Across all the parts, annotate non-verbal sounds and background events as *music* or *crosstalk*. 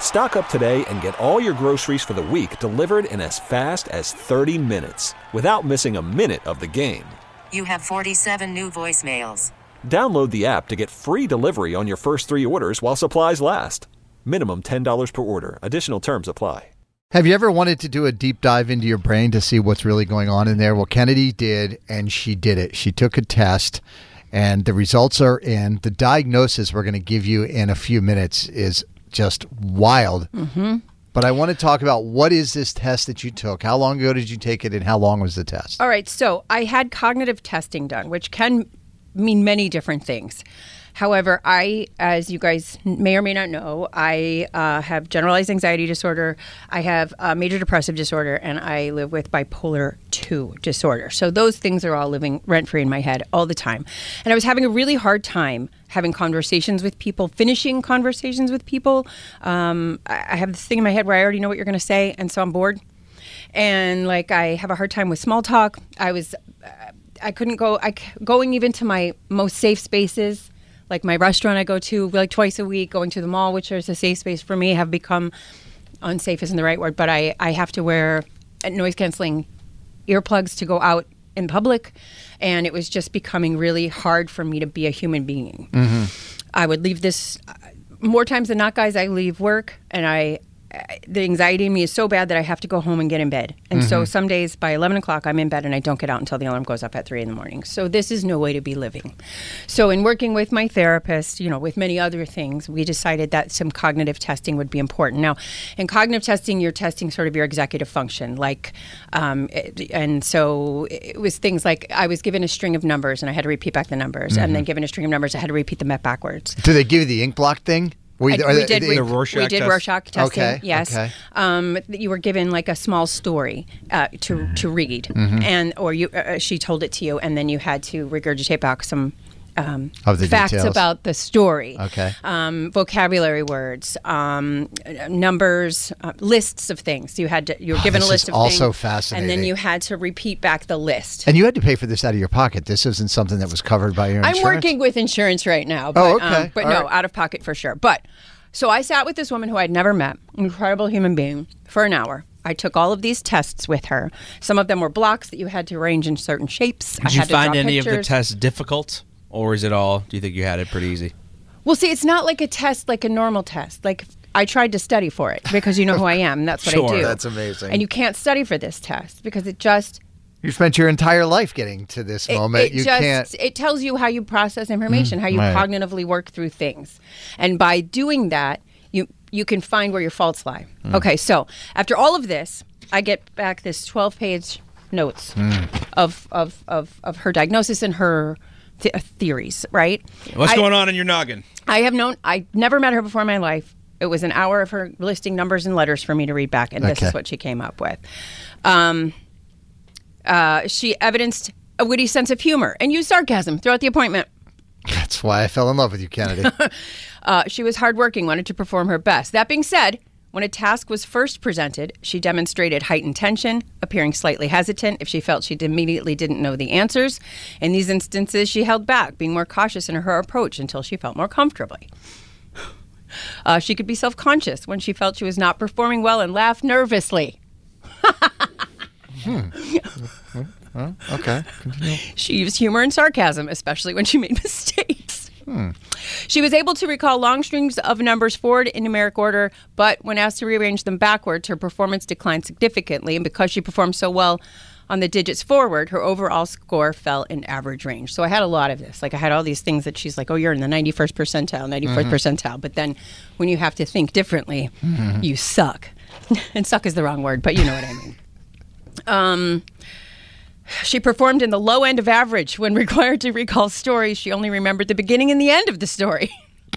Stock up today and get all your groceries for the week delivered in as fast as 30 minutes without missing a minute of the game. You have 47 new voicemails. Download the app to get free delivery on your first three orders while supplies last. Minimum $10 per order. Additional terms apply. Have you ever wanted to do a deep dive into your brain to see what's really going on in there? Well, Kennedy did, and she did it. She took a test, and the results are in. The diagnosis we're going to give you in a few minutes is just wild. Mm-hmm. But I want to talk about what is this test that you took? How long ago did you take it, and how long was the test? All right, so I had cognitive testing done, which can mean many different things. However, I, as you guys may or may not know, I uh, have generalized anxiety disorder, I have uh, major depressive disorder, and I live with bipolar 2 disorder. So those things are all living rent free in my head all the time. And I was having a really hard time having conversations with people, finishing conversations with people. Um, I have this thing in my head where I already know what you're going to say, and so I'm bored. And like I have a hard time with small talk. I was. Uh, I couldn't go. I going even to my most safe spaces, like my restaurant I go to like twice a week. Going to the mall, which is a safe space for me, have become unsafe isn't the right word, but I I have to wear noise canceling earplugs to go out in public, and it was just becoming really hard for me to be a human being. Mm-hmm. I would leave this more times than not, guys. I leave work and I the anxiety in me is so bad that I have to go home and get in bed. And mm-hmm. so some days by 11 o'clock, I'm in bed and I don't get out until the alarm goes off at 3 in the morning. So this is no way to be living. So, in working with my therapist, you know, with many other things, we decided that some cognitive testing would be important. Now, in cognitive testing, you're testing sort of your executive function. Like, um, and so it was things like I was given a string of numbers and I had to repeat back the numbers, mm-hmm. and then mm-hmm. given a string of numbers, I had to repeat them back backwards. Do they give you the inkblot thing? We, I, we did. we, Rorschach we did test? Rorschach testing. Okay, yes. okay. Um, you were given like a small story uh, to to read, Mm-hmm. and or you uh, she told it to you, and then you had to regurgitate back some. Um, Of the facts details. about the story, Okay. Um, vocabulary words, um, uh, numbers, uh, lists of things. You had to. You were Oh, given a list is of also things, and fascinating. then you had to repeat back the list. And you had to pay for this out of your pocket. This isn't something that was covered by your insurance. I'm working with insurance right now. But, Oh, okay. um, but All no, right. out of pocket for sure. But so I sat with this woman who I'd never met, incredible human being, for an hour. I took all of these tests with her. Some of them were blocks that you had to arrange in certain shapes. I Did you had to find draw any of the tests difficult, or is it all? Do you think you had it pretty easy? Well, see, it's not like a test, like a normal test. Like I tried to study for it because you know who I am. And that's what Sure. I do. That's amazing. And you can't study for this test because it just You spent your entire life getting to this it, moment. it you just can't. it tells you how you process information, mm, how you right. cognitively work through things, and by doing that, you you can find where your faults lie. Mm. Okay, so after all of this, I get back this twelve page notes mm. of, of of of her diagnosis and her th- uh, theories. Right? What's I- going on in your noggin? I have known. I never met her before in my life. It was an hour of her listing numbers and letters for me to read back, and this Okay. is what she came up with. Um, uh, she evidenced a witty sense of humor and used sarcasm throughout the appointment. That's why I fell in love with you, Kennedy. *laughs* Uh, she was hardworking, wanted to perform her best. That being said, when a task was first presented, she demonstrated heightened tension, appearing slightly hesitant if she felt she immediately didn't know the answers. In these instances, she held back, being more cautious in her approach until she felt more comfortably. Uh, she could be self conscious when she felt she was not performing well and laughed nervously. *laughs* okay. She used humor and sarcasm, especially when she made *laughs* mistakes. Hmm. She was able to recall long strings of numbers forward in numeric order, but when asked to rearrange them backwards, her performance declined significantly. And because she performed so well on the digits forward, her overall score fell in average range. So I had a lot of this. Like I had all these things that she's like, "Oh, you're in the 91st percentile, 94th mm-hmm. percentile." But then when you have to think differently, mm-hmm. you suck. *laughs* and suck is the wrong word, but you know what I mean. Um, she performed in the low end of average when *laughs* required to recall stories. She only remembered the beginning and the end of the story. *laughs*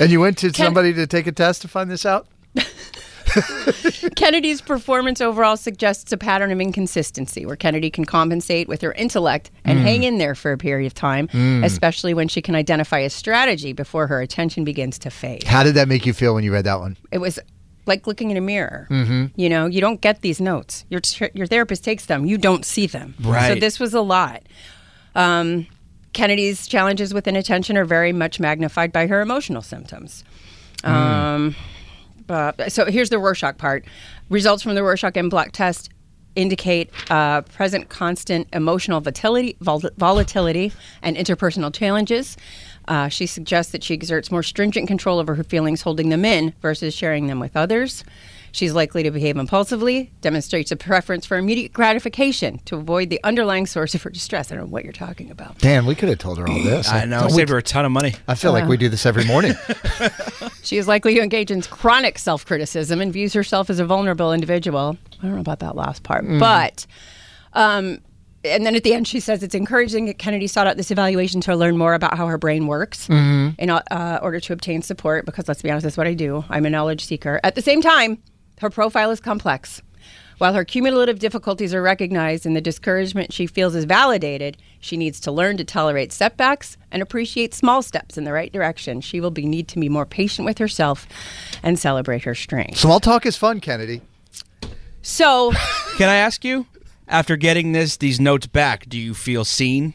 And you went to somebody to take a test to find this out? *laughs* Kennedy's performance overall suggests a pattern of inconsistency where Kennedy can compensate with her intellect and hmm. hang in there for a period of time, hmm. especially when she can identify a strategy before her attention begins to fade. How did that make you feel when you read that one? It was like looking in a mirror. Mm-hmm. You know, you don't get these notes. Your your therapist takes them. You don't see them. Right. So this was a lot. Um, Kennedy's challenges with inattention are very much magnified by her emotional symptoms. Um, but, so here's the Rorschach part. Results from the Rorschach and Black test indicate uh, present constant emotional volatility, vol- volatility and interpersonal challenges. Uh, she suggests that she exerts more stringent control over her feelings, holding them in versus sharing them with others. She's likely to behave impulsively, demonstrates a preference for immediate gratification to avoid the underlying source of her distress. I don't know what you're talking about. Dan, we could have told her all this. *clears throat* I know. Don't we- Saved her a ton of money. I feel like we do this every morning. *laughs* She is likely to engage in chronic self criticism and views herself as a vulnerable individual. I don't know about that last part, but. Um, and then at the end, she says it's encouraging that Kennedy sought out this evaluation to learn more about how her brain works in uh, order to obtain support. Because let's be honest, that's what I do. I'm a knowledge seeker. At the same time, her profile is complex. While her cumulative difficulties are recognized and the discouragement she feels is validated, she needs to learn to tolerate setbacks and appreciate small steps in the right direction. She will be need to be more patient with herself and celebrate her strengths. Small talk is fun, Kennedy. So, Can I ask you, after getting this these notes back, do you feel seen?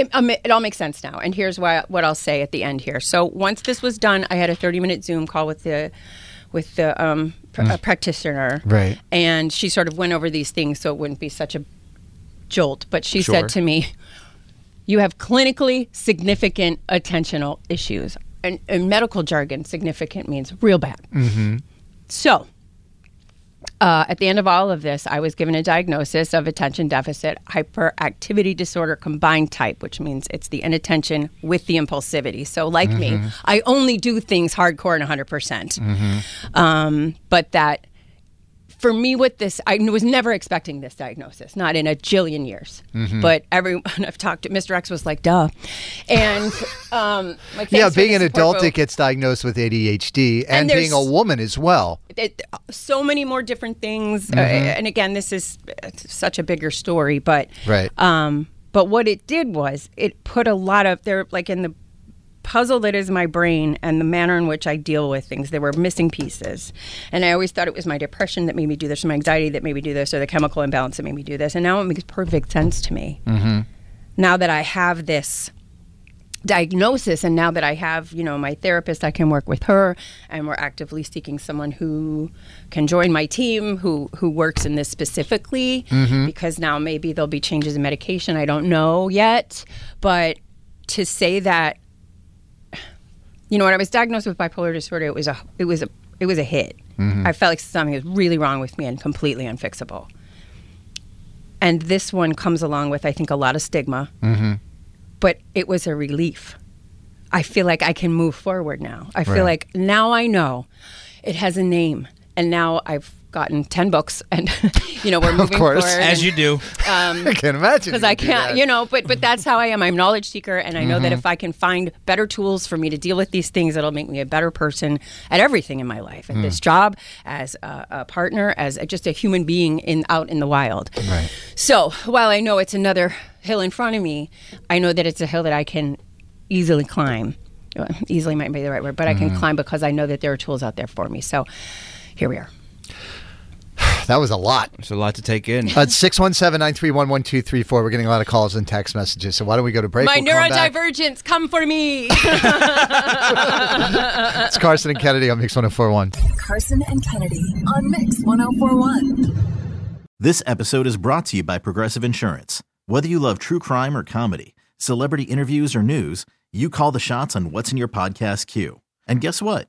it, um, it all makes sense now. And here's why, what I'll say at the end here. So once this was done, I had a 30 minute Zoom call with the with the um, pr- uh, practitioner, Right. And she sort of went over these things so it wouldn't be such a jolt. But she Sure. said to me, "You have clinically significant attentional issues." And in medical jargon, significant means real bad. Mm-hmm. So uh, at the end of all of this, I was given a diagnosis of attention deficit hyperactivity disorder combined type, which means it's the inattention with the impulsivity. So, like me, I only do things hardcore and 100%. percent Um, but that for me, with this, I was never expecting this diagnosis, not in a jillion years. But everyone *laughs* I've talked to, Mr. X was like, duh. And, *laughs* um, like, yeah, being an adult vote. that gets diagnosed with ADHD and, And being a woman as well. it, so many more different things. Uh, Mm-hmm. and again, this is uh, such a bigger story, but Right. Um, but what it did was it put a lot of there, like in the puzzle that is my brain and the manner in which I deal with things. There were missing pieces, and I always thought it was my depression that made me do this, or my anxiety that made me do this, or the chemical imbalance that made me do this. And now it makes perfect sense to me. Mm-hmm. Now that I have this diagnosis and now that I have, you know, my therapist, I can work with her and we're actively seeking someone who can join my team who who works in this specifically because now maybe there'll be changes in medication. I don't know yet, but to say that you know, when I was diagnosed with bipolar disorder, it was a it was a it was a hit. Mm-hmm. I felt like something was really wrong with me and completely unfixable. And this one comes along with, I think, a lot of stigma mm-hmm. but it was a relief. I feel like I can move forward now. I feel Right. like now I know it has a name, and now I've gotten ten books, and *laughs* you know we're moving Of course. forward. As you do. Um, *laughs* I can't imagine. because I can't, you know, but but that's how I am. I'm a knowledge seeker, and I know that mm-hmm. if I can find better tools for me to deal with these things, it'll make me a better person at everything in my life, at this mm. job, as a, a partner, as a, just a human being in out in the wild. Right. So while I know it's another hill in front of me, I know that it's a hill that I can easily climb. Well, Easily might be the right word, but I can mm. climb because I know that there are tools out there for me. So here we are. *sighs* That was a lot. There's a lot to take in. Uh, 617-931-1234. We're getting a lot of calls and text messages. So why don't we go to break? My We'll come neurodivergence, come for me. *laughs* It's Carson and Kennedy on Mix 1041. Carson and Kennedy on Mix 1041. This episode is brought to you by Progressive Insurance. Whether you love true crime or comedy, celebrity interviews or news, you call the shots on what's in your podcast queue. And guess what?